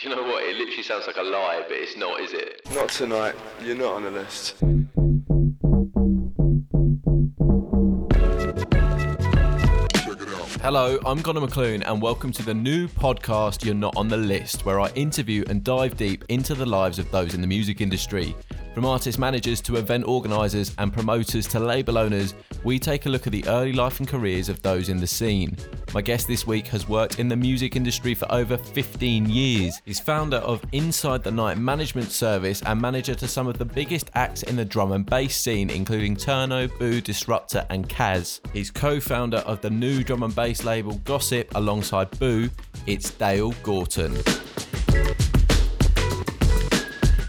Do you know what? It literally sounds like a lie, but it's not, is it? Not tonight. You're not on the list. Hello, I'm Connor McLoone, and welcome to the new podcast You're Not on the List, where I interview and dive deep into the lives of those in the music industry. From artist managers to event organisers and promoters to label owners, we take a look at the early life and careers of those in the scene. My guest this week has worked in the music industry for over 15 years. He's founder of Inside the Night Management Service and manager to some of the biggest acts in the drum and bass scene, including Turno, Bou, Disrupta, and Kaz. He's co founder of the new drum and bass label Gossip alongside Bou. It's Dale Gorton.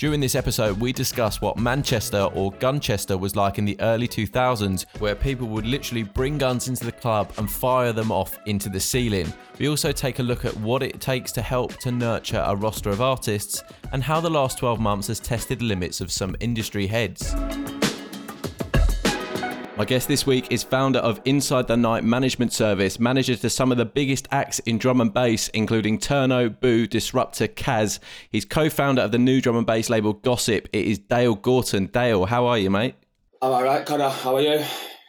During this episode, we discuss what Manchester or Gunchester was like in the early 2000s, where people would literally bring guns into the club and fire them off into the ceiling. We also take a look at what it takes to help to nurture a roster of artists and how the last 12 months has tested the limits of some industry heads. My guest this week is founder of Inside the Night Management Service, manager to some of the biggest acts in drum and bass, including Turno, Bou, Disrupta, Kaz. He's co founder of the new drum and bass label Gossip. It is Dale Gorton. Dale, how are you, mate? I'm all right, Connor. How are you?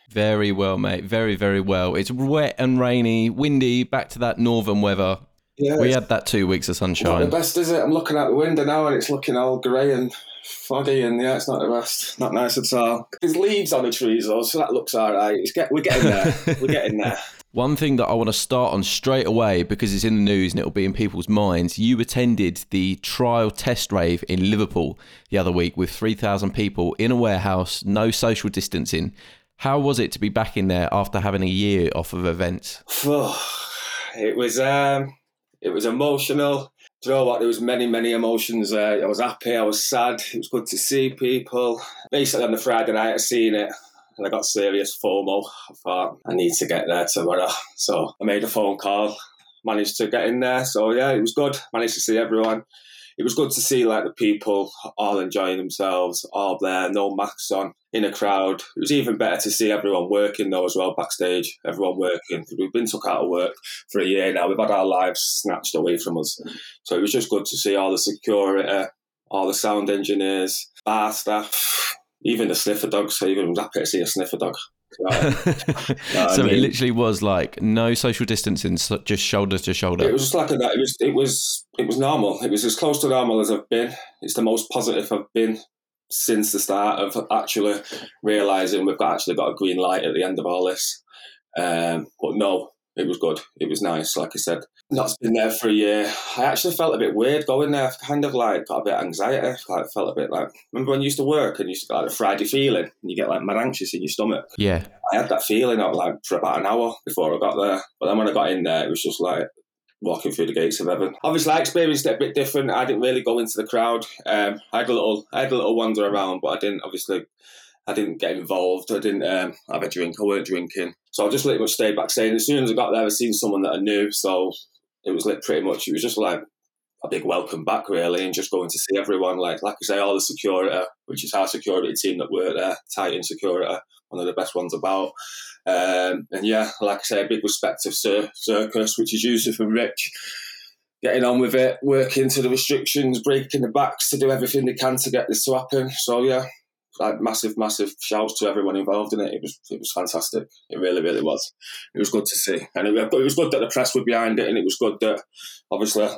Very well, mate. Very, very well. It's wet and rainy, windy, back to that northern weather. Yeah, We had that two weeks of not the best, is it? I'm looking out the window now and it's looking all grey and foggy, and yeah, it's not the best. Not nice at all. There's leaves on the trees though, so that looks all right. It's get, we're getting there. we're getting there. One thing that I want to start on straight away because it's in the news and it'll be in people's minds. You attended the trial test rave in Liverpool the other week with 3,000 people in a warehouse, no social distancing. How was it to be back in there after having a year off of events? it was um, it was emotional. Do you know what? There was many, many emotions there. I was happy. I was sad. It was good to see people. Basically, on the Friday night, I seen it. And I got serious FOMO. I thought, I need to get there tomorrow. So I made a phone call, managed to get in there. So yeah, it was good. Managed to see everyone. It was good to see like the people all enjoying themselves, all there, no masks on, in a crowd. It was even better to see everyone working though as well backstage. Everyone working. We've been took out of work for a year now. We've had our lives snatched away from us. So it was just good to see all the security, all the sound engineers, bar staff, even the sniffer dogs. I even was happy to see a sniffer dog. Right. I so it mean- literally was like no social distancing, just shoulder to shoulder. It was just like a, it was it was it was normal. It was as close to normal as I've been. It's the most positive I've been since the start of actually realizing we've got actually got a green light at the end of all this. Um, but no, it was good. It was nice. Like I said, not been there for a year. I actually felt a bit weird going there. I kind of like got a bit of anxiety. Like felt a bit like remember when you used to work and you used to get like a Friday feeling and you get like mad anxious in your stomach. yeah. I had that feeling of like for about an hour before I got there. But then when I got in there, it was just like walking through the gates of heaven. Obviously, I experienced it a bit different. I didn't really go into the crowd. Um, I had a little, I had a little wander around, but I didn't obviously. I didn't get involved. I didn't um, have a drink. I weren't drinking, so I just pretty much stayed backstage. As soon as I got there, I seen someone that I knew, so it was like pretty much. It was just like a big welcome back, really, and just going to see everyone. Like, like I say, all the security, which is our security team that work there, Titan Security, one of the best ones about. Um, and yeah, like I say, a big respect of Sir Circus, which is Yousef and Rich, getting on with it, working to the restrictions, breaking the backs to do everything they can to get this to happen. So yeah, like massive, massive shouts to everyone involved in it. It was it was fantastic. It really, really was. It was good to see, and it, it was good that the press were behind it, and it was good that obviously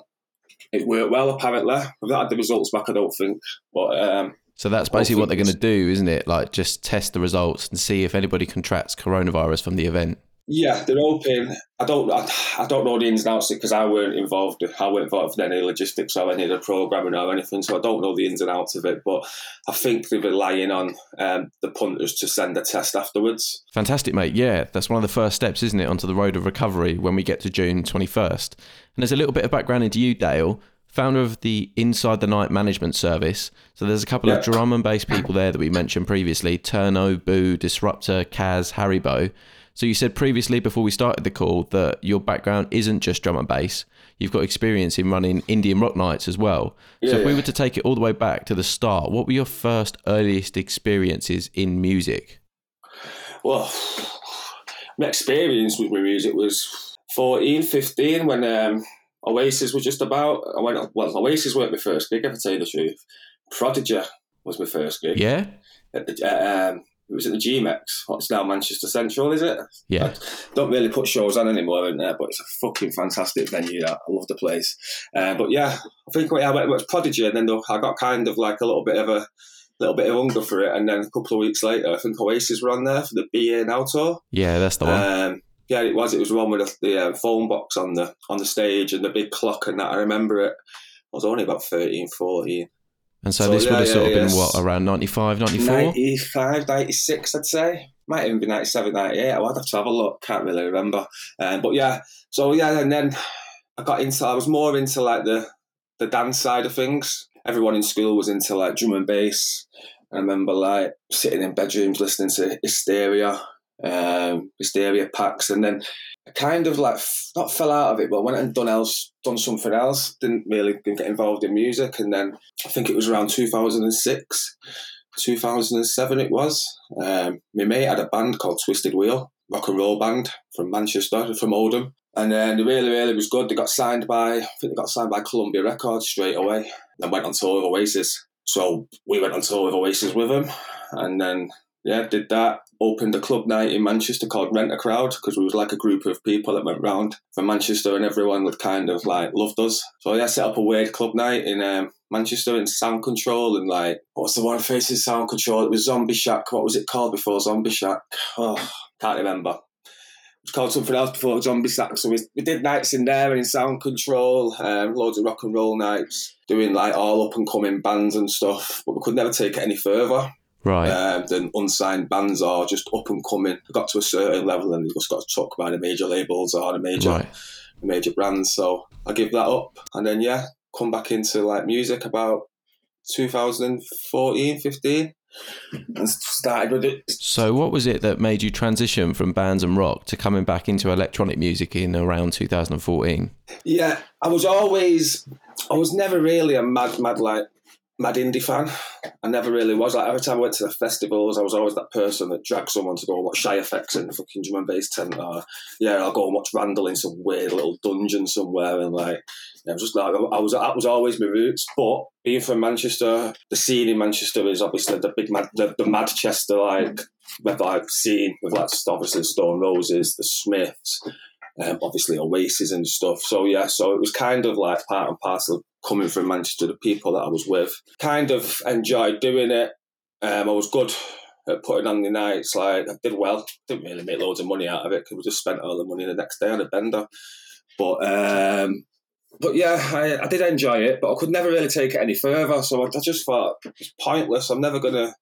it worked well. Apparently, we've not had the results back. I don't think, but um, So that's basically what they're going to do, isn't it? Like just test the results and see if anybody contracts coronavirus from the event. Yeah, they're hoping. I don't. I, I don't know the ins and outs of it because I weren't involved. I weren't involved in any logistics or any of the programming or anything, so I don't know the ins and outs of it. But I think they're relying on um, the punters to send a test afterwards. Fantastic, mate. Yeah, that's one of the first steps, isn't it, onto the road of recovery when we get to June 21st. And there's a little bit of background into you, Dale, founder of the Inside the Night Management Service. So there's a couple of Yeah. drum and bass people there that we mentioned previously Turno, Bou, Disrupta, Kaz, Haribo. So you said previously before we started the call that your background isn't just drum and bass. You've got experience in running indie rock nights as well. so Yeah, if we were to take it all the way back to the start, what were your first earliest experiences in music? Well, my experience with my music was 14, 15 when um, Oasis was just about. I went well. Oasis weren't my first gig. If I tell you the truth, Prodigy was my first gig. Yeah. At the, um, it was at the GMEX. What's now Manchester Central, is it? Yeah. Don't really put shows on anymore in there, but it's a fucking fantastic venue. That I love the place. Uh, but yeah, I think I went, it was Prodigy, and then I got kind of like a little bit of a little bit of hunger for it, and then a couple of weeks later, I think Oasis were on there for the Be Here Now tour. Yeah, that's the one. Um, yeah, it was. It was the one with the, the uh, phone box on the on the stage and the big clock and that. I remember it. I was only about 13, 14. And so, so this would yeah, have sort yeah, of been what around 95, 94? 95, 96, I'd say. Might even be 97, 98. I would have to have a look. Can't really remember. Um, but yeah, so yeah, and then I got into, I was more into like the, the dance side of things. Everyone in school was into like drum and bass. I remember like sitting in bedrooms listening to Hysteria, um, Hysteria packs, and then I kind of like not fell out of it, but went and done else, done something else. Didn't really get involved in music, and then I think it was around 2006, 2007 it was. Um, my mate had a band called Twisted Wheel, rock and roll band from Manchester, from Oldham. And then it really, really was good. They got signed by, I think they got signed by Columbia Records straight away. Then went on tour with Oasis. So we went on tour with Oasis with them. And then, yeah, did that. Opened a club night in Manchester called Rent a Crowd because we was like a group of people that went round from Manchester and everyone would kind of like loved us. So yeah, set up a weird club night in um, Manchester in Sound Control and like, what's the one facing Sound Control? It was Zombie Shack. What was it called before Zombie Shack? Oh, can't remember. It was called something else before Zombie Shack. So we, we did nights in there and in Sound Control, um, loads of rock and roll nights, doing like all up and coming bands and stuff. But we could never take it any further Right. um, than unsigned bands are just up and coming. I got to a certain level and you just got to talk about the major labels or the major right. the major brands. So I give that up, and then yeah, come back into like music about 2014, 15, and started with it. So, what was it that made you transition from bands and rock to coming back into electronic music in around 2014? Yeah, I was always, I was never really a mad, mad like mad indie fan. I never really was. Like every time I went to the festivals, I was always that person that dragged someone to go and watch Shy FX in the fucking drum and bass tent. Or yeah, I'll go and watch Randall in some weird little dungeon somewhere, and like yeah, I was just like I was. That was always my roots. But being from Manchester, the scene in Manchester is obviously the big mad, the, the Manchester like with like scene with like obviously Stone Roses, the Smiths. Um, obviously Oasis and stuff. So yeah, so it was kind of like part and parcel coming from Manchester, the people that I was with. Kind of enjoyed doing it. Um, I was good at putting on the nights. Like I did well. Didn't really make loads of money out of it because we just spent all the money the next day on a bender. But um, but yeah, I, I did enjoy it, but I could never really take it any further. So I, I just thought it's pointless. I'm never gonna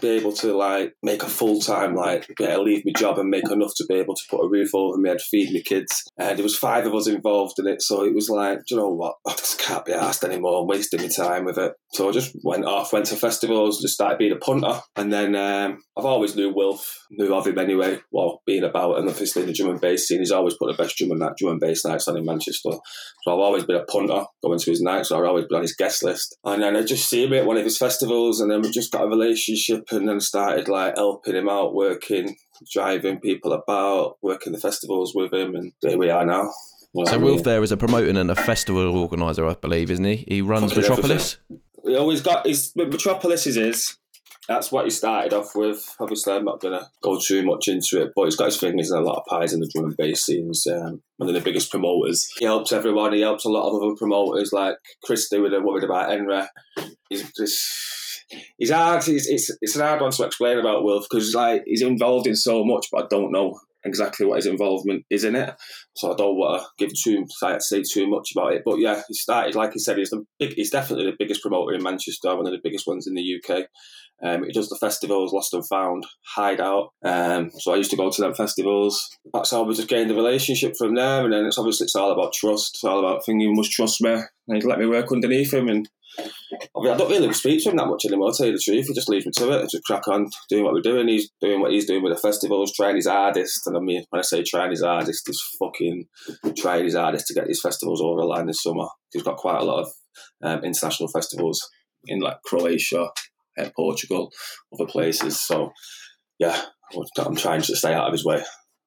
be able to like make a full time like yeah, leave my job and make enough to be able to put a roof over me and feed my kids. And there was five of us involved in it, so it was like, you know what? I just can't be asked anymore. I'm wasting my time with it. So I just went off, went to festivals, just started being a punter, and then um, I've always knew Wilf, knew of him anyway, while being about, and obviously in the drum and bass scene. He's always put the best drum and that drum and bass nights on in Manchester. So I've always been a punter going to his nights. So I've always been on his guest list, and then I just see him at one of his festivals, and then we just got a relationship, and then started like helping him out, working, driving people about, working the festivals with him, and there we are now. Know So, I Wilf mean? there is a promoter and a festival organizer, I believe, isn't he? He runs Metropolis. He always got his Metropolis is his. That's what he started off with. Obviously, I'm not going to go too much into it, but he's got his fingers in a lot of pies in the drum and bass scenes. Um, one of the biggest promoters. He helps everyone. He helps a lot of other promoters like Chris with the worried about Enra. He's just. He's hard. He's, it's it's an hard one to explain about Wilf because like he's involved in so much, but I don't know exactly what his involvement is in it. So I don't want to give too like, say too much about it. But yeah, he started like he said. He's the big. He's definitely the biggest promoter in Manchester. One of the biggest ones in the UK. Um, he does the festivals, Lost and Found, Hideout. Um, so I used to go to them festivals. That's how we just gained the relationship from there. And then it's obviously it's all about trust. It's all about thinking you must trust me. And he'd let me work underneath him. And I, don't really speak to him that much anymore. To tell you the truth, he just leaves me to it. I just crack on doing what we're doing. He's doing what he's doing with the festivals, trying his hardest. And I mean, when I say trying his hardest, he's fucking trying his hardest to get these festivals over the line this summer. He's got quite a lot of um, international festivals in like Croatia, uh, Portugal, other places. So yeah, I'm trying to stay out of his way.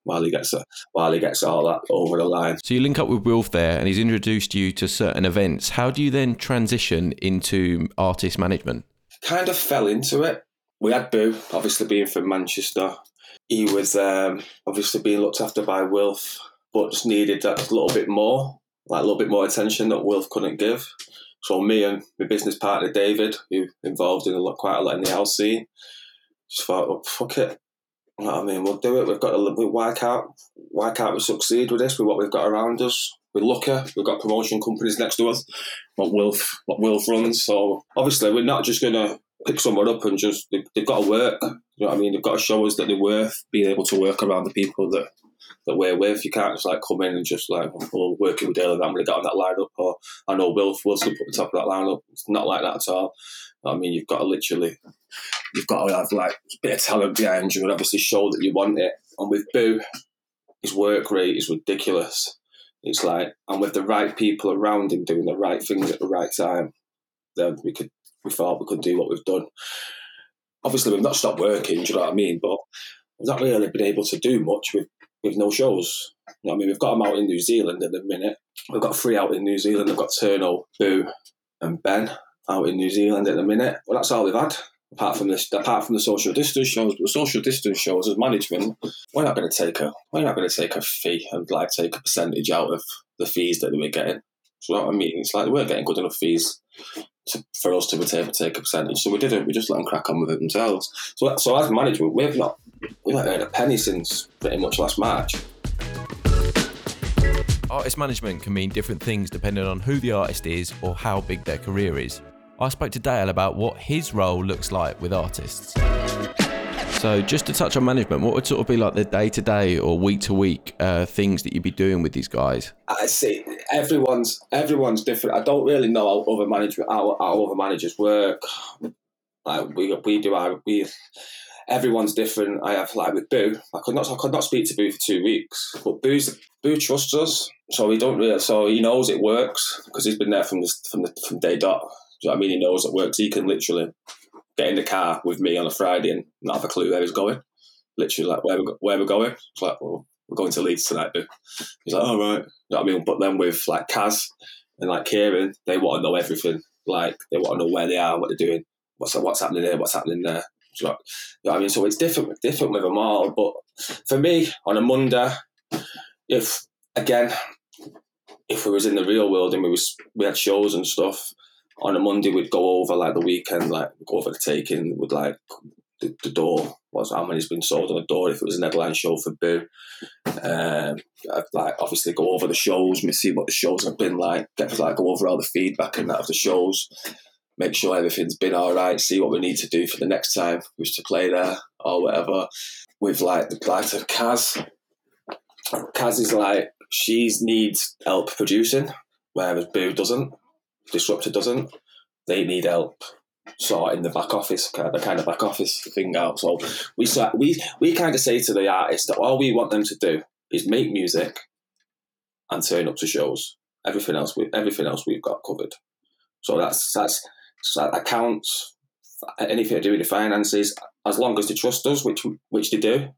While he gets while he gets all that over the line. So you link up with Wilf there, and he's introduced you to certain events. How do you then transition into artist management? Kind of fell into it. We had Bou, obviously being from Manchester. He was um, obviously being looked after by Wilf, but just needed that little bit more, like a little bit more attention that Wilf couldn't give. So me and my business partner David, who involved in a lot, quite a lot in the house scene, just thought, well, fuck it. You know what I mean? We'll do it. We've got a we, why can't why can't we succeed with this with what we've got around us? We're lucky. We've got promotion companies next to us. What Wilf what Wilf runs. So obviously we're not just gonna pick someone up and just they, have got to work. You know what I mean? They've got to show us that they're worth being able to work around the people that that we're with. You can't just like come in and just like, well, working with Dale I'm going to get on that lineup, or I know Wilf will still put the top of that lineup. It's not like that at all. I mean, you've got to literally, you've got to have like a bit of talent behind you and obviously show that you want it. And with Bou, his work rate is ridiculous. It's like, and with the right people around him doing the right things at the right time, then we could, we thought we could do what we've done. Obviously, we've not stopped working, do you know what I mean? But we've not really been able to do much with with no shows. You know I mean, we've got them out in New Zealand at the minute. We've got three out in New Zealand. We've got Turno, Bou, and Ben out in New Zealand at the minute. Well, that's all we've had. Apart from this, apart from the social distance shows, the social distance shows as management, we're not going to take a, we're not going to take a fee and like take a percentage out of the fees that we're getting. So what I mean? It's like we weren't getting good enough fees to, for us to be able to take a percentage. So we didn't. We just let them crack on with it themselves. So, so as management, we've not we've not earned a penny since pretty much last March. Artist management can mean different things depending on who the artist is or how big their career is. I spoke to Dale about what his role looks like with artists. So, just to touch on management, what would sort of be like the day to day or week to week things that you'd be doing with these guys? I see everyone's everyone's different. I don't really know how other management how, how other managers work. Like we we do our we everyone's different. I have like with Bou, I could not I could not speak to Bou for two weeks, but Bou's Bou trusts us, so he don't really so he knows it works because he's been there from the from the from day dot. Do you know what I mean? He knows it works. He can literally get in the car with me on a Friday and not have a clue where he's going. Literally, like where we where we're going. It's like, well, we're going to Leeds tonight, Bou. He's like, all right. You know what I mean? But then with like Kaz and like Kieran, they want to know everything. Like they want to know where they are, what they're doing, what's what's happening there, what's happening there. You know, I mean? So it's different, different with a all. But for me, on a Monday, if again, if we was in the real world and we was we had shows and stuff, on a Monday we'd go over like the weekend, like go over the taking with like the, the door was how many's been sold on the door if it was an headline show for Bou. Um, I'd like obviously go over the shows, see what the shows have been like, get like go over all the feedback and that of the shows, make sure everything's been all right, see what we need to do for the next time, wish to play there or whatever. With like the likes of Kaz, Kaz is like she needs help producing, whereas Bou doesn't. Disrupta doesn't. They need help sorting the back office, kind of, the kind of back office thing out. So we we we kind of say to the artist that all we want them to do is make music and turn up to shows. Everything else, we everything else we've got covered. So that's that's that accounts, anything to do with the finances, as long as they trust us, which which they do.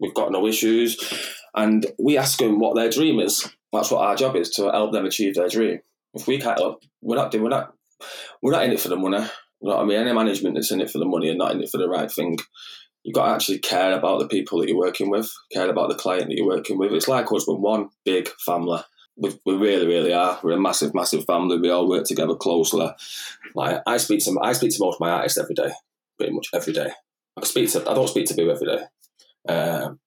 We've got no issues, and we ask them what their dream is. That's what our job is to help them achieve their dream. If we can't, we're not doing, we're not, we're not in it for the money. You know what I mean? Any management that's in it for the money and not in it for the right thing, you've got to actually care about the people that you're working with, care about the client that you're working with. It's like us, we're one big family. We, we really, really are. We're a massive, massive family. We all work together closely. Like I speak to, I speak to most of my artists every day, pretty much every day. I speak to, I don't speak to Bou every day. Um,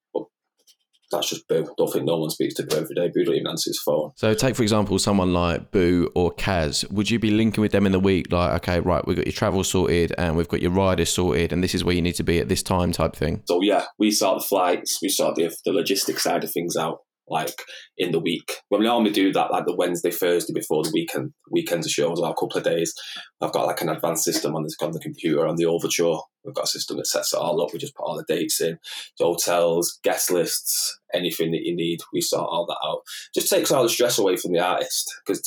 that's just Bou. I don't think no one speaks to Bou every day. Bou don't even answer his phone. So take for example someone like Bou or Kaz. Would you be linking with them in the week? Like, okay, right, we've got your travel sorted and we've got your riders sorted, and this is where you need to be at this time, type thing. So yeah, we sort the flights, we sort the the logistic side of things out like in the week. When we normally do that, like the Wednesday, Thursday before the weekend, weekends of shows, or a couple of days, I've got like an advanced system on, this, on the computer on the Overture. We've got a system that sets it all up. We just put all the dates in, the hotels, guest lists, anything that you need. We sort all that out. Just takes all the stress away from the artist because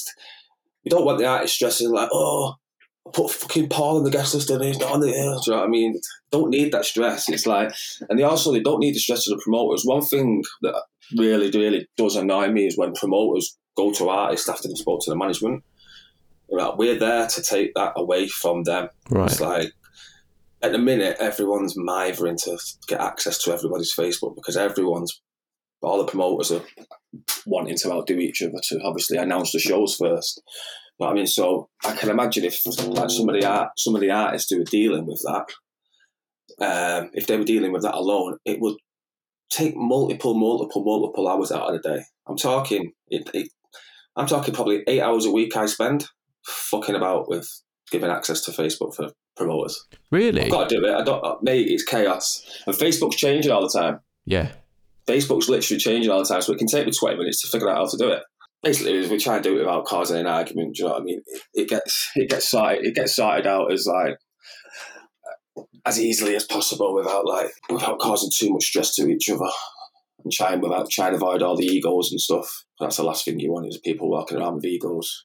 you don't want the artist stressing like, oh, put fucking Paul on the guest list and he's not on the. Do you know what I mean? Don't need that stress. It's like, and they also they don't need the stress of the promoters. One thing that really, really does annoy me is when promoters go to artists after they spoke to the management. Like, we're there to take that away from them. Right. It's like at the minute everyone's mithering to get access to everybody's Facebook because everyone's all the promoters are wanting to outdo each other to obviously announce the shows first. You know what I mean? So I can imagine if like some of the art, some of the artists who are dealing with that, um, if they were dealing with that alone, it would take multiple, multiple, multiple hours out of the day. I'm talking, it, it, I'm talking probably eight hours a week I spend fucking about with giving access to Facebook for promoters. Really? I've got to do it. I don't, uh, mate. It's chaos, and Facebook's changing all the time. Yeah. Facebook's literally changing all the time, so it can take me 20 minutes to figure out how to do it. Basically, we try and do it without causing an argument. Do you know what I mean? It, it gets it gets sorted it gets sorted out as like as easily as possible without like without causing too much stress to each other and trying without trying to avoid all the egos and stuff. That's the last thing you want is people walking around with egos.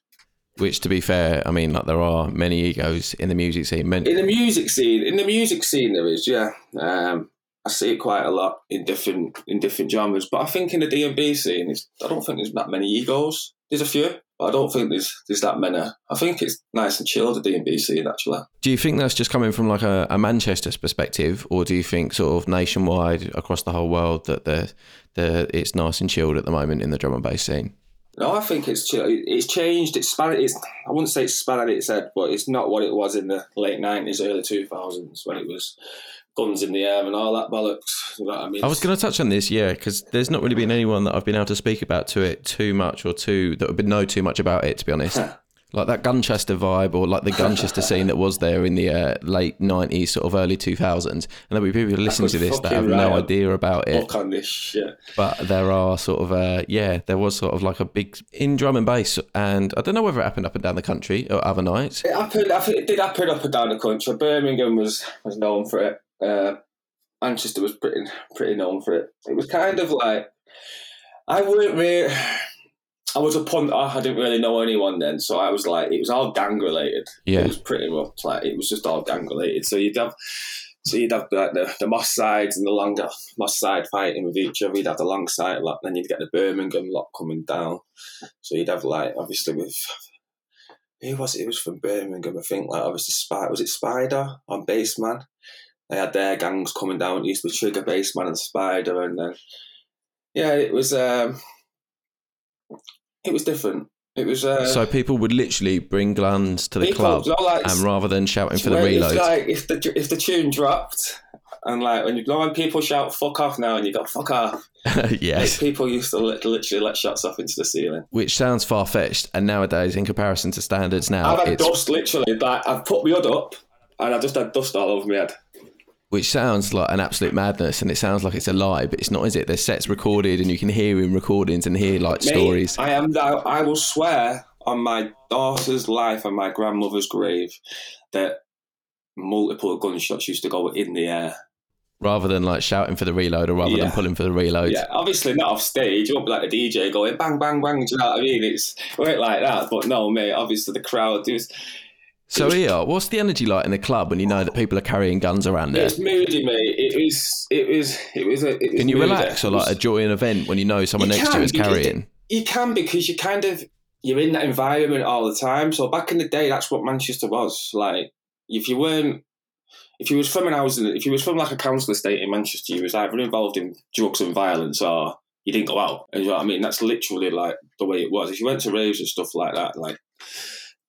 Which, to be fair, I mean, like there are many egos in the music scene. In the music scene, in the music scene, there is, yeah. Um, I see it quite a lot in different in different genres, but I think in the D and B scene, it's, I don't think there's that many egos. There's a few, but I don't think there's there's that many. I think it's nice and chilled the D and B scene actually. do you think that's just coming from like a, a Manchester's perspective, or do you think sort of nationwide across the whole world that the the it's nice and chilled at the moment in the drum and bass scene? No, I think it's. It's changed. It's span. It's I wouldn't say it's span at its head, but it's not what it was in the late nineties, early two thousands when it was guns in the air and all that bollocks. You know what I mean? I was going to touch on this, yeah, because there's not really been anyone that I've been able to speak about to it too much or too that would know too much about it, to be honest. like that Gunchester vibe or like the Gunchester scene that was there in the uh, late 90s, sort of early 2000s. And there'll be people listening to this that have right no idea about it. book on this shit. But there are sort of, uh, yeah, there was sort of like a big in drum and bass. And I don't know whether it happened up and down the country or other nights. It happened. I think it did happen up and down the country. Birmingham was was known for it. Uh, Manchester was pretty pretty known for it. It was kind of like I weren't really. I was a punter. I didn't really know anyone then, so I was like, it was all gang related. Yeah. It was pretty much like it was just all gang related. So you'd have, so you'd have like the, the Moss sides and the longer Moss side fighting with each other. You'd have the Longsight lot, then you'd get the Birmingham lot coming down. So you'd have like obviously with who was it? It was from Birmingham, I think. Like obviously, Spider was it Spider on Baseman? They had their gangs coming down. It used to be Trigger, Baseman, and Spider, and then yeah, it was um, it was different. It was uh, So people would literally bring guns to the people- club, like, and rather than shouting for the reload, like if the if the tune dropped. And like when you know when people shout "fuck off" now, and you go "fuck off," yes, like, people used to literally let shots off into the ceiling. which sounds far fetched. And nowadays, in comparison to standards now, I've had it's dust literally. Like I've put my hood up, and I just had dust all over my head. Which sounds like an absolute madness, and it sounds like it's a lie, but it's not, is it? There's sets recorded, and you can hear in recordings and hear like Mate, stories. I am. I, I will swear on my daughter's life and my grandmother's grave that multiple gunshots used to go in the air. rather than like shouting for the reload or rather than pulling for the reload. Yeah, obviously not off stage. You won't be like a DJ going bang, bang, bang. Do you know what I mean? It's it like that. But no, mate. Obviously the crowd. It was, So here, what's the energy like in the club when you know that people are carrying guns around there? It's moody, mate. It was. It was. It was. A, it was Can you moody. relax or like enjoy an event when you know someone You next to you is carrying? You can because you kind of you're in that environment all the time. So back in the day, that's what Manchester was like. If you weren't, if you was from an housing, if you was from like a council estate in Manchester, you was either involved in drugs and violence or you didn't go out. And you know what I mean? That's literally like the way it was. If you went to raves and stuff like that, like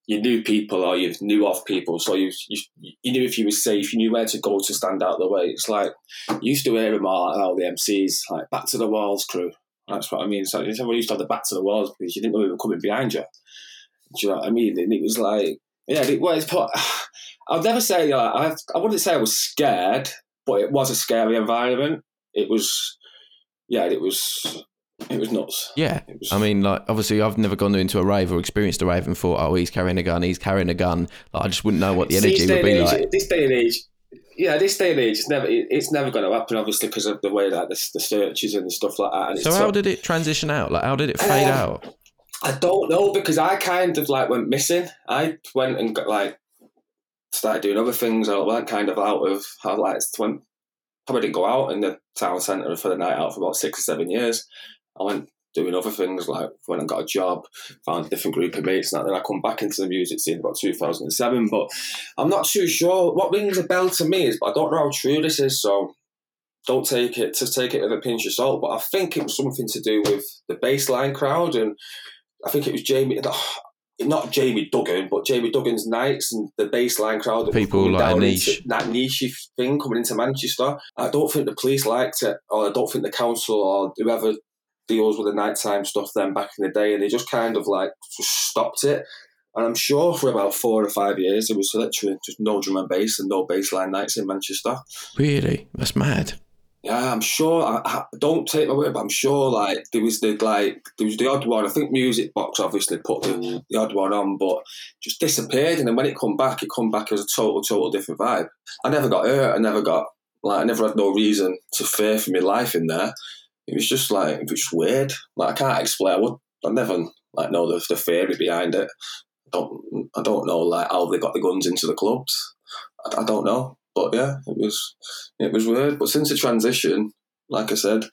you knew people or you knew of people, so you you, you knew if you were safe, you knew where to go to stand out the way. It's like you used to hear them all, all the MCs like back to the walls crew. That's what I mean. So everyone used to have the back to the walls because you didn't know who were coming behind you. Do you know what I mean? And it was like, yeah, it was. But I'd never say like, I. I wouldn't say I was scared, but it was a scary environment. It was, yeah, it was. It was nuts. Yeah. Was, I mean, like, obviously, I've never gone into a rave or experienced a rave and thought, oh, he's carrying a gun, he's carrying a gun. Like, I just wouldn't know what the energy would be age- like. This day and age, yeah, this day and age, it's never, it's never going to happen, obviously, because of the way that the, the searches and the stuff like that. So, how did it transition out? Like, how did it fade Um, out? I don't know because I kind of like went missing. I went and got like started doing other things. I went kind of out of I like went probably didn't go out in the town centre for the night out for about six or seven years. I went doing other things like when I got a job, found a different group of mates, and then I come back into the music scene about 2007. But I'm not too sure. What rings a bell to me is, but I don't know how true this is, so don't take it to take it with a pinch of salt. But I think it was something to do with the bassline crowd, and I think it was Jamie. Not Jamie Duggan, but Jamie Duggan's nights and the bassline crowd. That People like niche. That niche thing coming into Manchester. I don't think the police liked it, or I don't think the council or whoever deals with the nighttime stuff then back in the day, and they just kind of like stopped it. And I'm sure for about four or five years, it was literally just no drum and bass and no bassline nights in Manchester. Really? That's mad. Yeah, I'm sure. I, I, don't take my word, but I'm sure. Like there was the like there was the odd one. I think Music Box obviously put the, mm. the odd one on, but just disappeared. And then when it come back, it come back as a total, total different vibe. I never got hurt. I never got like I never had no reason to fear for my life in there. It was just like it was weird. Like I can't explain. I would. I never like know the, the theory behind it. I don't I don't know like how they got the guns into the clubs. I, I don't know. But yeah, it was it was weird. But since the transition, like I said,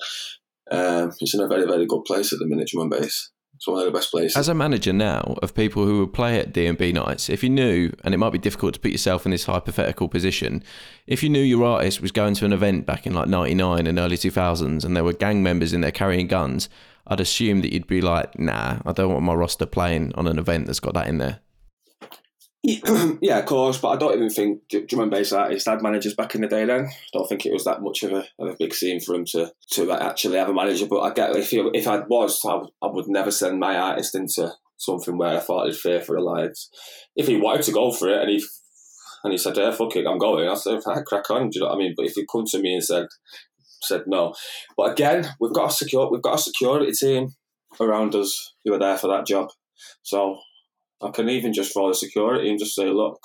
um, it's in a very very good place at the minute, drum bass. It's one of the best places. As a manager now of people who would play at D and B nights, if you knew, and it might be difficult to put yourself in this hypothetical position, if you knew your artist was going to an event back in like '99 and early 2000s, and there were gang members in there carrying guns, I'd assume that you'd be like, "Nah, I don't want my roster playing on an event that's got that in there." yeah, of course, but I don't even think drum and bass artists had managers back in the day. Then I don't think it was that much of a, of a big scene for him to to actually have a manager. But I get if he, if I was, I, I would never send my artist into something where I thought he'd fear for their lives. If he wanted to go for it and he and he said, "Yeah, fuck it, I'm going," I said, "If I "Crack on." Do you know what I mean? But if he come to me and said said no, but again, we've got a secure we've got a security team around us who are there for that job. So I can even just follow security and just say, look,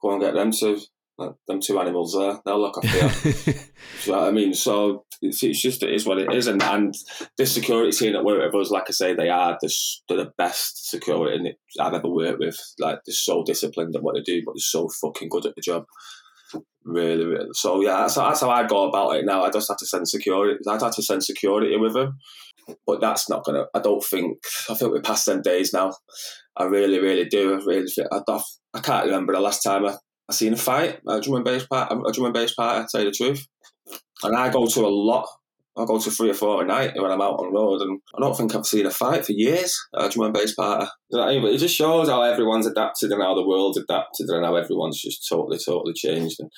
go and get them two, them two animals there. They'll look after you. you know what I mean? So it's, it's, just it is what it is, and and this security team that work with us, like I say, they are the they're the best security I've ever worked with. Like they're so disciplined at what they do, but they're so fucking good at the job. Really, really. So yeah, that's, that's how I go about it now. I just have to send security. I'd have to send security with them, but that's not gonna. I don't think. I think we're past them days now. I really, really do. I really, I, I can't remember the last time I, I seen a fight a drum and bass part. A drum and bass party. I tell you the truth, and I go to a lot. I go to three or four a night when I'm out on the road, and I don't think I've seen a fight for years. A drum and bass I mean? It just shows how everyone's adapted and how the world's adapted and how everyone's just totally, totally changed, and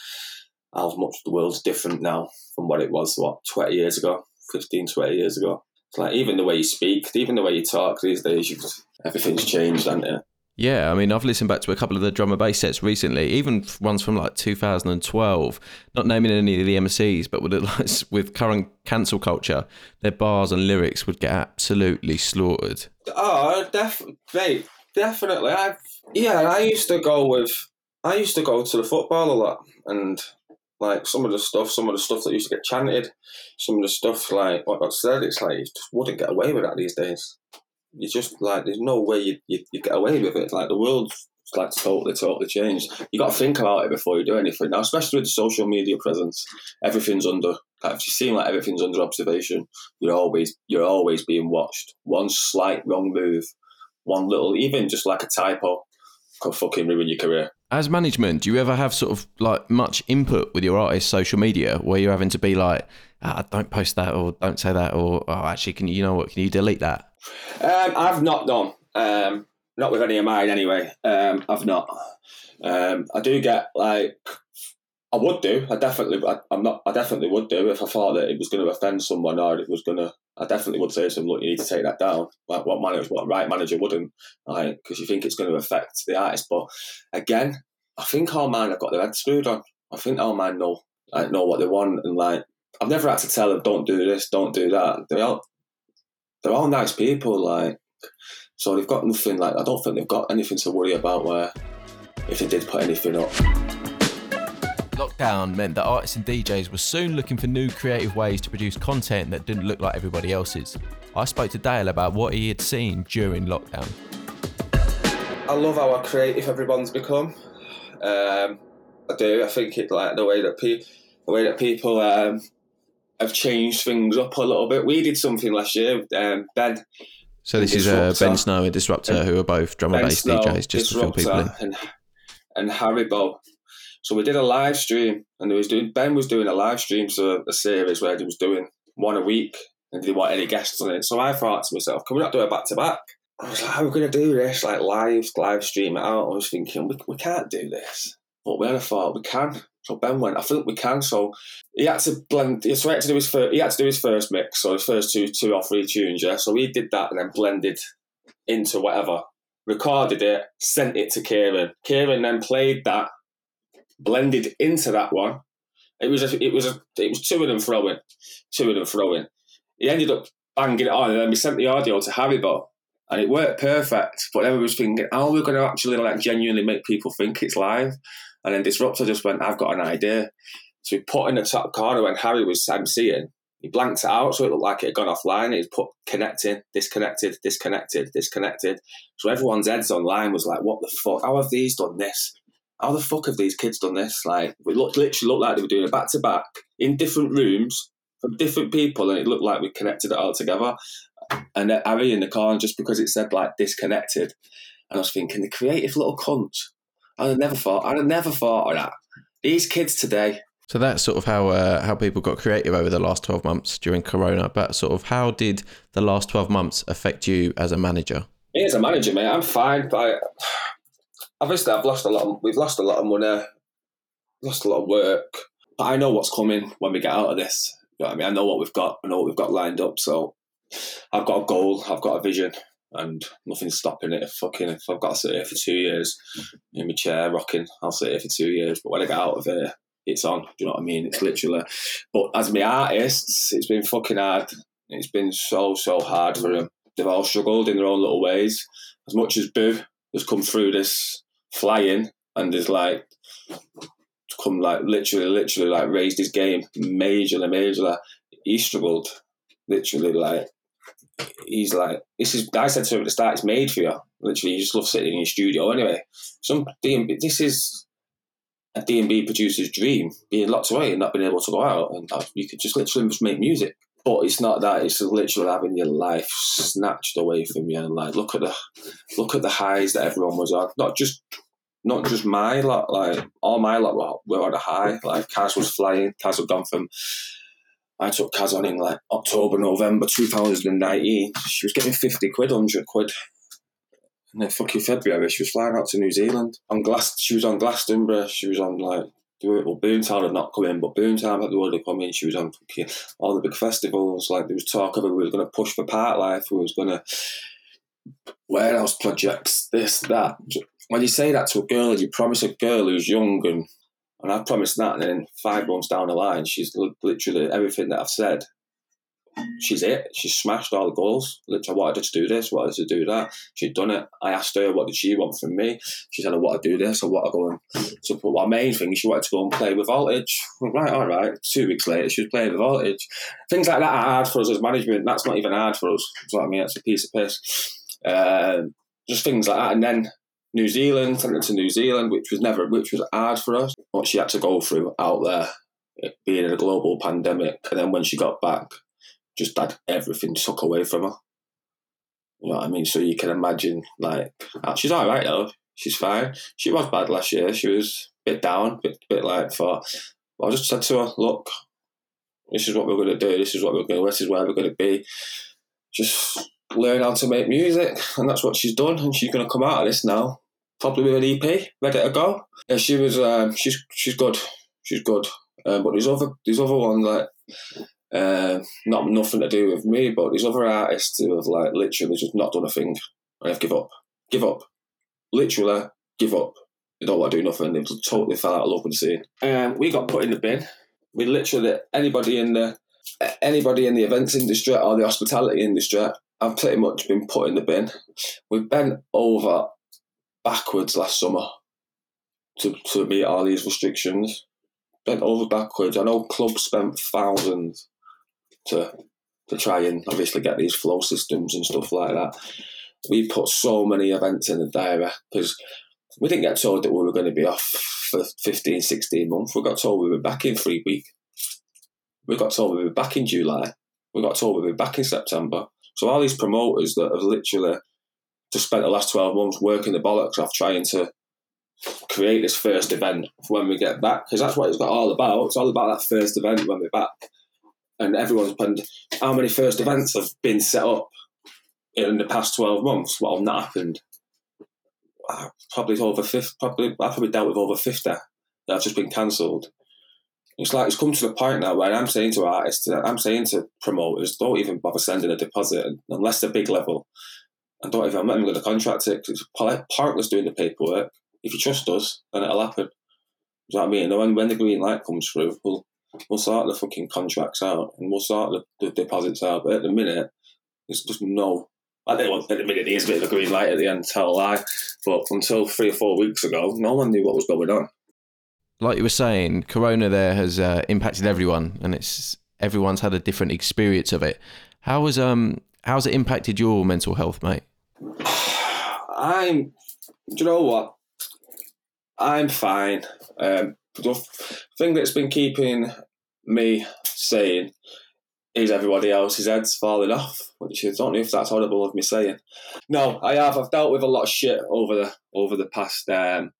how much the world's different now from what it was what 20 years ago, 15, 20 years ago. It's like even the way you speak, even the way you talk these days, just, everything's changed, hasn't it? Yeah, I mean, I've listened back to a couple of the drum and bass sets recently, even ones from like 2012. Not naming any of the MCs, but with like, with current cancel culture, their bars and lyrics would get absolutely slaughtered. Oh, definitely, definitely. I yeah, I used to go with, I used to go to the football a lot, and like some of the stuff, some of the stuff that used to get chanted, some of the stuff like what I said, it's like you just wouldn't get away with that these days. You just like there's no way you you, you get away with it. Like the world's like totally totally changed. You got to think about it before you do anything. Now, especially with the social media presence, everything's under. Like, if you seem like everything's under observation, you're always you're always being watched. One slight wrong move, one little, even just like a typo, could fucking ruin your career. As management, do you ever have sort of like much input with your artist's social media where you're having to be like, ah, don't post that or don't say that or oh, actually, can you, you know what, can you delete that? Um, I've not done. Um, not with any of mine anyway. Um, I've not. Um, I do get like I would do. I definitely. I, am not. I definitely would do if I thought that it was going to offend someone or it was going to. I definitely would say to "Look, you need to take that down." Like what manager, what right manager wouldn't, like because you think it's going to affect the artist. But again, I think all mine have got their head screwed on. I think all man know, like, know what they want, and like I've never had to tell them, "Don't do this, don't do that." They're all, they're all nice people, like. So they've got nothing. Like I don't think they've got anything to worry about. Where if they did put anything up lockdown meant that artists and DJs were soon looking for new creative ways to produce content that didn't look like everybody else's. I spoke to Dale about what he had seen during lockdown. I love how creative everyone's become. Um, I do. I think it like the way that people, the way that people um, have changed things up a little bit. We did something last year. Um, ben. So this is uh, Ben Snow and Disrupta, who are both drum and bass DJs, just to fill people in. And and Haribo. So we did a live stream, and was doing Ben was doing a live stream, so a series where he was doing one a week, and didn't want any guests on it. So I thought to myself, can we not do it back to back? I was like, how are we going to do this? Like live, live stream it out. I was thinking, we, we can't do this. But then I thought we can. So Ben went, I think we can. So he had to blend. So he had to do his first. He had to do his first mix. So his first two, two or three tunes. Yeah. So he did that and then blended into whatever. Recorded it, sent it to Kieran. Kieran then played that, blended into that one. It was a, it was a, it was two of them throwing, two of them throwing. He ended up banging it on, and then we sent the audio to Harry Haribo, and it worked perfect. But then we was thinking, how are we going to actually like genuinely make people think it's live? And then Disrupta just went, I've got an idea. So we put in the top corner when Harry was emceeing, he blanked it out so it looked like it had gone offline. He put connecting, disconnected, disconnected, disconnected. So everyone's heads online was like, what the fuck? How have these done this? How the fuck have these kids done this? Like, it looked, literally looked like they were doing it back to back in different rooms from different people, and it looked like we connected it all together. And then Harry in the corner, just because it said like disconnected, and I was thinking, the creative little cunt. I'd never thought. I'd never thought of that. These kids today, So that's sort of how uh, how people got creative over the last twelve months during Corona. But sort of how did the last twelve months affect you as a manager? Me as a manager, mate, I'm fine. But obviously, I've lost a lot. Of, we've lost a lot of money, lost a lot of work. But I know what's coming when we get out of this. You know I mean? I know what we've got. I know what we've got lined up. So I've got a goal. I've got a vision, and nothing's stopping it. If fucking, if I've got to sit here for two years in my chair rocking, I'll sit here for two years. But when I get out of here, it's on. Do you know what I mean? It's literally. But as my artists, it's been fucking hard. It's been so so hard for them. They've all struggled in their own little ways. As much as Bou has come through this flying and is like come like literally literally like raised his game majorly majorly. He struggled literally like he's like this is. I said to him at the start, it's made for you. Literally, you just love sitting in your studio anyway. Some D&B, this is a D&B producer's dream, being locked away and not being able to go out, and uh, you could just literally just make music. But it's not that. It's literally having your life snatched away from you. And like, look at the look at the highs that everyone was on. Not just not just my lot. Like all my lot were, were on a high. Like Kaz was flying. Kaz had gone from. I took Kaz on in like October, November 2019. She was getting 50 quid, 100 quid. And then fucking February, she was flying out to New Zealand. On Glass, she was on Glastonbury. She was on like well, Boomtown had not come in, but Boomtown had already come in. She was on all the big festivals. Like there was talk of it. We were going to push for Parklife. We was going to warehouse projects. This that. When you say that to a girl, you promise a girl who's young and and I've promised that, and then five months down the line, she's literally everything that I've said. She's it. She smashed all the goals. Literally, I wanted her to do this, wanted her to do that. She'd done it. I asked her what did she want from me. She said I want to do this. I want to go and but my main thing she wanted to go and play with voltage. Right, all right. Two weeks later, she was playing with voltage. Things like that are hard for us as management. That's not even hard for us. What I mean? That's a piece of piss. Um, just things like that. And then New Zealand, sent her to New Zealand, which was never, which was hard for us. What she had to go through out there, being in a global pandemic, and then when she got back, just had everything took away from her. You know what I mean? So you can imagine, like, uh, she's all right though. She's fine. She was bad last year. She was a bit down, bit, bit like for. I just said to her, look, this is what we're going to do. This is what we're going. This is where we're going to be. Just learn how to make music, and that's what she's done. And she's going to come out of this now, probably with an EP ready to go. Yeah, she was. Um, she's she's good. She's good. Um, but there's other there's other ones like uh, not nothing to do with me, but there's other artists who have like literally just not done a thing. And have give up, give up, literally give up. They don't want to do nothing. They totally fell out of love with the scene. Um, we got put in the bin. We literally anybody in the anybody in the events industry or the hospitality industry. I've pretty much been put in the bin. We bent over backwards last summer to to meet all these restrictions. Bent over backwards. I know clubs spent thousands to to try and obviously get these flow systems and stuff like that. We put so many events in the diary because we didn't get told that we were going to be off for 15, 16 months. We got told we were back in three weeks. We got told we were back in July. We got told we were back in September. So all these promoters that have literally just spent the last 12 months working the bollocks off trying to create this first event when we get back, because that's what it's got all about. It's all about that first event when we're back. And everyone's planned how many first events have been set up in the past 12 months? Have not happened? Uh, Probably over 50, probably, I've probably dealt with over 50 that have just been cancelled. It's like it's come to the point now where I'm saying to artists, I'm saying to promoters, don't even bother sending a deposit unless they're big level. And don't even, I'm not even going to contract it 'cause it's po- pointless doing the paperwork. If you trust us, then it'll happen. Do you know what I mean? And when, when the green light comes through, we'll, we'll sort the fucking contracts out and we'll sort the, the deposits out. But at the minute, there's just no. I think well, at the minute, there is a bit of a green light at the end, tell a lie. But until three or four weeks ago, no one knew what was going on. like you were saying, Corona there has uh, impacted everyone, and it's everyone's had a different experience of it. How has um how's it impacted your mental health, mate? I'm. Do you know what? I'm fine. Um, the thing that's been keeping me sane is everybody else's heads falling off, which I don't know if that's horrible of me saying. No, I have. I've dealt with a lot of shit over the over the past um,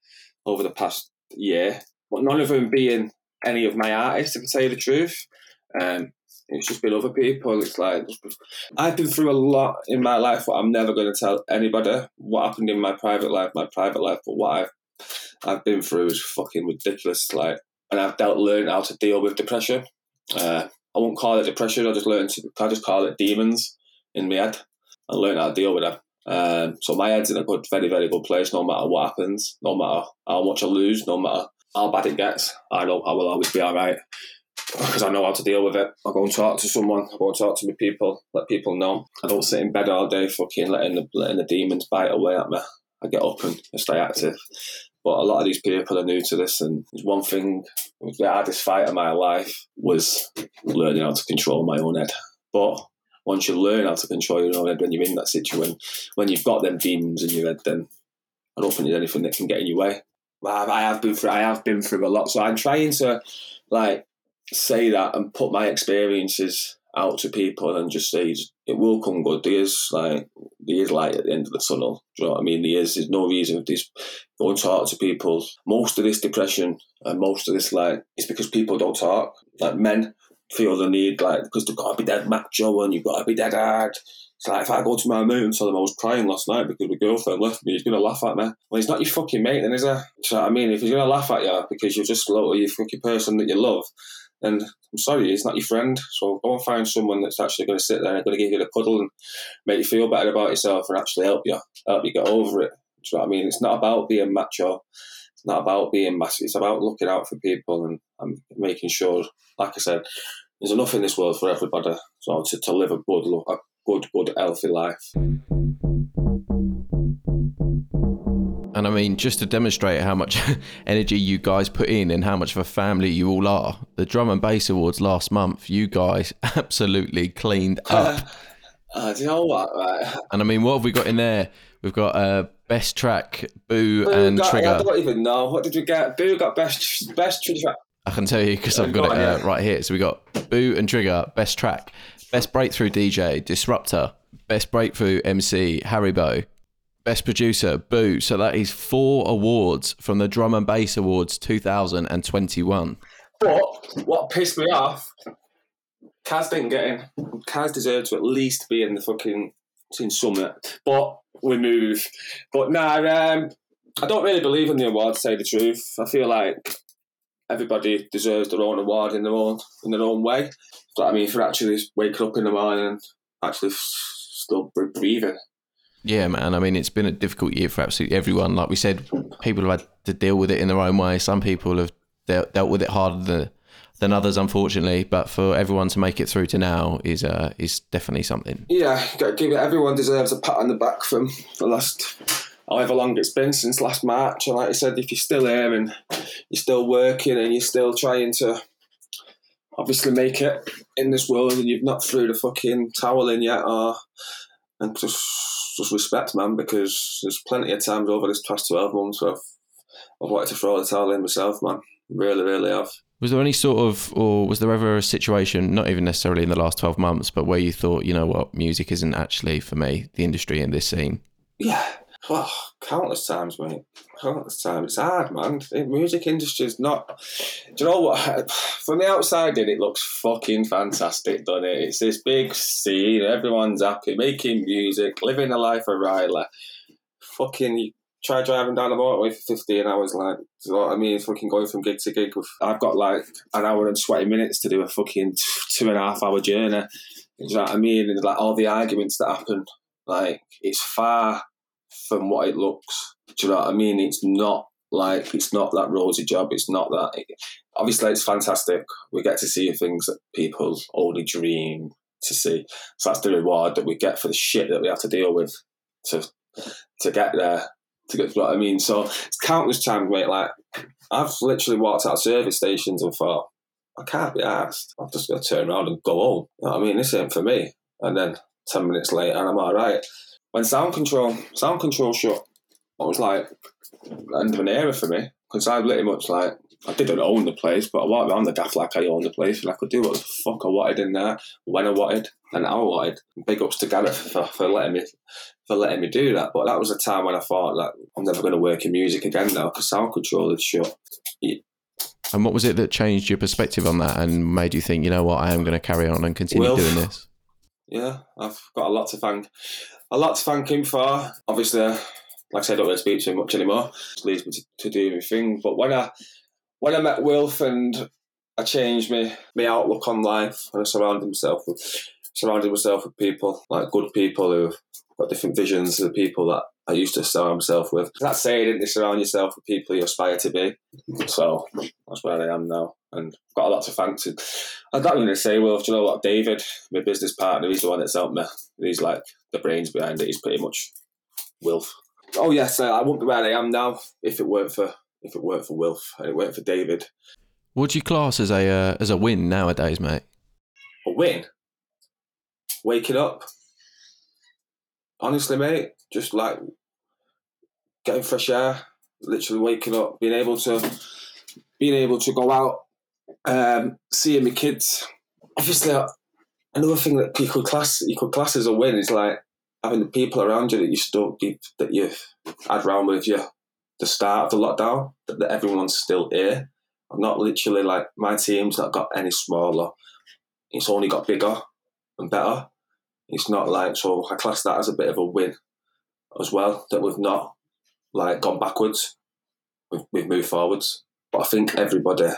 over the past year, but none of them being any of my artists, if I tell you the truth. Um, it's just been other people. It's like I've been through a lot in my life, but I'm never going to tell anybody what happened in my private life. My private life, but what I've I've been through is fucking ridiculous. Like, and I've dealt learned how to deal with depression. Uh, I won't call it depression. I just learned to. I just call it demons in my head. I learned how to deal with them. Um, so my head's in a good, very, very good place. No matter what happens, no matter how much I lose, no matter how bad it gets, I know I will always be all right because I know how to deal with it. I go and talk to someone. I go and talk to my people. Let people know. I don't sit in bed all day, fucking letting the letting the demons bite away at me. I get up and I stay active. But a lot of these people are new to this, and one thing. The hardest fight of my life was learning how to control my own head. But once you learn how to control your own head when you're in that situation, when you've got them demons in your head, then I don't think there's anything that can get in your way. I I have been through. I have been through a lot, so I'm trying to like say that and put my experiences out to people and just say it will come good. There is like there is light at the end of the tunnel. Do you know what I mean? There is. There's no reason. This go and talk to people. Most of this depression and most of this like is because people don't talk. Like men feel the need like because they've got to be dead macho and you've got to be dead hard. It's like if I go to my mate and tell them I was crying last night because my girlfriend left me, he's gonna laugh at me. Well, he's not your fucking mate, then is he? Do you know I mean? If he's gonna laugh at you because you're just slow your fucking person that you love, then I'm sorry, he's not your friend. So go and find someone that's actually going to sit there and going to give you the cuddle and make you feel better about yourself and actually help you, help you get over it. Do you know what I mean? It's not about being macho. It's not about being massive. It's about looking out for people and, and making sure, like I said, there's enough in this world for everybody. So to, to live a good, a good, good, healthy life. And I mean, just to demonstrate how much energy you guys put in and how much of a family you all are, the Drum and Bass Awards last month, you guys absolutely cleaned up. Uh, do you know what? Right? and I mean, what have we got in there? We've got uh, Best Track, Bou, and got- I don't even know. What did we get? Bou got best best. Track I can tell you because I've Go got on, it uh, right here. So we got Bou and Trigga, Best Track, Best Breakthrough DJ, Disrupta, Best Breakthrough MC, Haribo, Best Producer, Bou. So that is four awards from the Drum and Bass Awards 2021. But what pissed me off, Kaz didn't get in. Kaz deserved to at least be in the fucking in summit. But we move. But nah, um, I don't really believe in the awards. To say the truth, I feel like everybody deserves their own award in their own in their own way. But I mean, for actually waking up in the morning and actually still breathing. Yeah, man. I mean, it's been a difficult year for absolutely everyone. Like we said, people have had to deal with it in their own way. Some people have dealt, dealt with it harder than, than others, unfortunately. But for everyone to make it through to now is uh, is definitely something. Yeah, give it. Everyone deserves a pat on the back from the last, however long it's been since last March. And like I said, if you're still here and you're still working and you're still trying to obviously make it in this world and you've not threw the fucking towel in yet, or and just just respect, man, because there's plenty of times over this past twelve months where I've, I've wanted to throw the towel in myself, man. Really, really have. Was there any sort of, or was there ever a situation, not even necessarily in the last 12 months, but where you thought, you know what, music isn't actually for me, the industry and this scene? Yeah. Oh, countless times, mate. Countless times. It's hard, man. The music industry is not. Do you know what? From the outside, in it looks fucking fantastic, doesn't it? It's this big scene. Everyone's happy, making music, living the life of Riley. Fucking try driving down the motorway for 15 hours, like, you know what I mean? Fucking going from gig to gig. With, I've got like an hour and 20 minutes to do a fucking two and a half hour journey. You know what I mean? And like all the arguments that happen, like, it's far from what it looks. Do you know what I mean? It's not like, it's not that rosy job. It's not that. obviously, it's fantastic. We get to see things that people only dream to see. So that's the reward that we get for the shit that we have to deal with to to get there to get what I mean. So it's countless times, mate. Like I've literally walked out of service stations and thought, I can't be asked. I'm just to turn around and go home. You know I mean? This ain't for me. And then ten minutes later, I'm all right. When sound control, sound control shut, it was like end of an era for me because I pretty much like I didn't own the place, but I walked around the gaff like I owned the place, and I could do what the fuck I wanted in there when I wanted and how I wanted. Big ups to Gareth for, for letting me for letting me do that. But that was a time when I thought that I'm never going to work in music again now because sound control is shut. Yeah. And what was it that changed your perspective on that and made you think, you know what, I am going to carry on and continue Wilf. doing this? Yeah, I've got a lot to thank, a lot to thank him for. Obviously, like I said, I don't really speak to him much anymore. It leaves me to, to do my thing. But when I when I met Wilf and I changed my my outlook on life and I surrounded myself with surrounded myself with people like good people who've got different visions of the people that I used to surround myself with. That's saying didn't you surround yourself with people you aspire to be. So that's where I am now. And I've got a lot to thank to. I'm not going to say, well, do you know what, David, my business partner, he's the one that's helped me. He's like the brains behind it. He's pretty much Wilf. Oh yes, uh, I wouldn't be where I am now if it weren't for if it weren't for Wilf and it weren't for David. What do you class as a uh, as a win nowadays, mate? A win. Waking up. Honestly, mate, just like getting fresh air, literally waking up, being able to being able to go out, um, seeing my kids. Obviously, another thing that you could class you could class as a win is like having the people around you that you still that you had around with you the start of the lockdown that, that everyone's still here. I'm not literally like my team's not got any smaller. It's only got bigger and better. It's not like so I class that as a bit of a win as well that we've not like gone backwards. We've, we've moved forwards. But I think everybody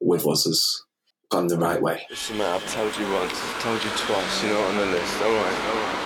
with us has gone the right way. Listen, mate, I've told you once, I've told you twice, you're not on the list. Alright, alright.